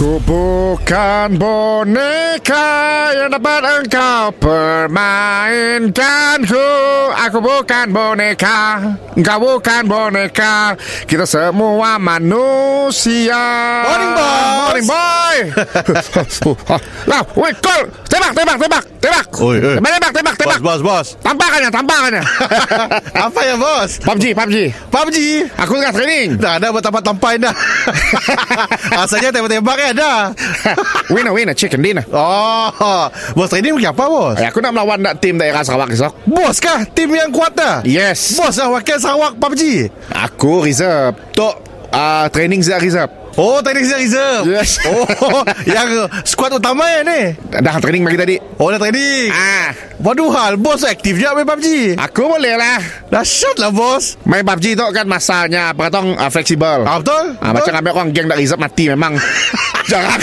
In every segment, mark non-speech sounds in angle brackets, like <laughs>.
Ku bukan boneka yang dapat engkau permainkanku. Aku bukan boneka, engkau bukan boneka. Kita semua manusia. Morning, boss. Morning, boy. <laughs> Lah, wait, call. Tembak, tembak, tembak, tembak. Oi, oi. Tembak, tembak, tembak, tembak. Bos, bos, bos. Tampakannya, tampakannya. <laughs> Apa ya, bos? PUBG, PUBG. PUBG. Aku tengah training. Dah ada buat tempat tampain dah. <laughs> Asalnya tembak-tembak kan dah. <laughs> winner, winner, chicken dinner. Oh, bos training pergi apa, bos? Eh, aku nak melawan nak tim daerah Sarawak esok. Bos kah tim yang kuat dah? Yes. Bos lah wakil Sarawak PUBG. Aku reserve. Tok uh, training saya reserve. Oh, teknik saya reserve. Yes. <laughs> Oh, yang squad utama ya ni. Dah training bagi tadi. Oh, dah training. Ah, Waduh hal, bos aktif je main PUBG. aku boleh lah. Dahsyat lah, bos. Main PUBG tu kan masanya apa kata uh, fleksibel. Ah, betul? Ah, macam ambil orang geng tak reserve mati memang. <laughs> Jangan.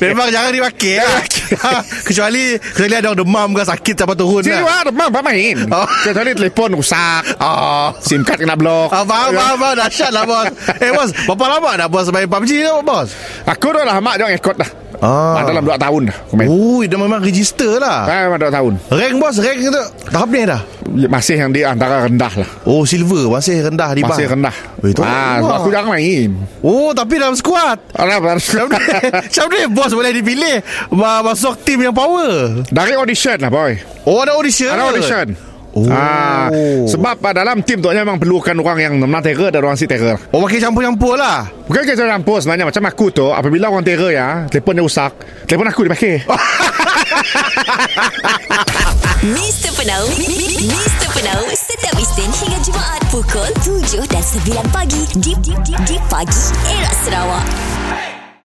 Memang jangan dipakai lah. <laughs> Ha, Kecuali Kecuali ada orang demam ke sakit Sampai turun Sini lah demam apa main? Oh. Kecuali telefon rusak. Oh SIM card kena blok. Ah, faham, faham, faham. Dahsyat lah, bos. Eh, bos. Berapa lama dah bos main PUBG tu, bos? Aku dah lama jangan ikut dah. Ah. Dalam 2 tahun dah aku main. Ui, dah memang register lah. Ah, memang 2 tahun. Rank, bos. Rank tu. Tahap ni dah. Masih yang di antara rendah lah. Oh, silver. Masih rendah di Masih bawah. rendah. Oh, itu ah, so aku jangan main. Oh, tapi dalam squad. Alah, Macam <laughs> ni, <laughs> macam ni bos boleh dipilih ma- Masuk tim yang power Dari audition lah boy Oh ada audition Ada audition Oh. Ah, sebab ah, dalam tim tu memang perlukan orang yang memang terror dan orang si terror. Oh makin campur-campur lah Bukan kerja campur sebenarnya Macam aku tu Apabila orang terror ya Telefon dia rusak Telefon aku dipakai <laughs> Mr. Penau Mr. Penau Setiap Isnin hingga Jumaat Pukul 7 dan 9 pagi Di, di, di, di pagi Era Sarawak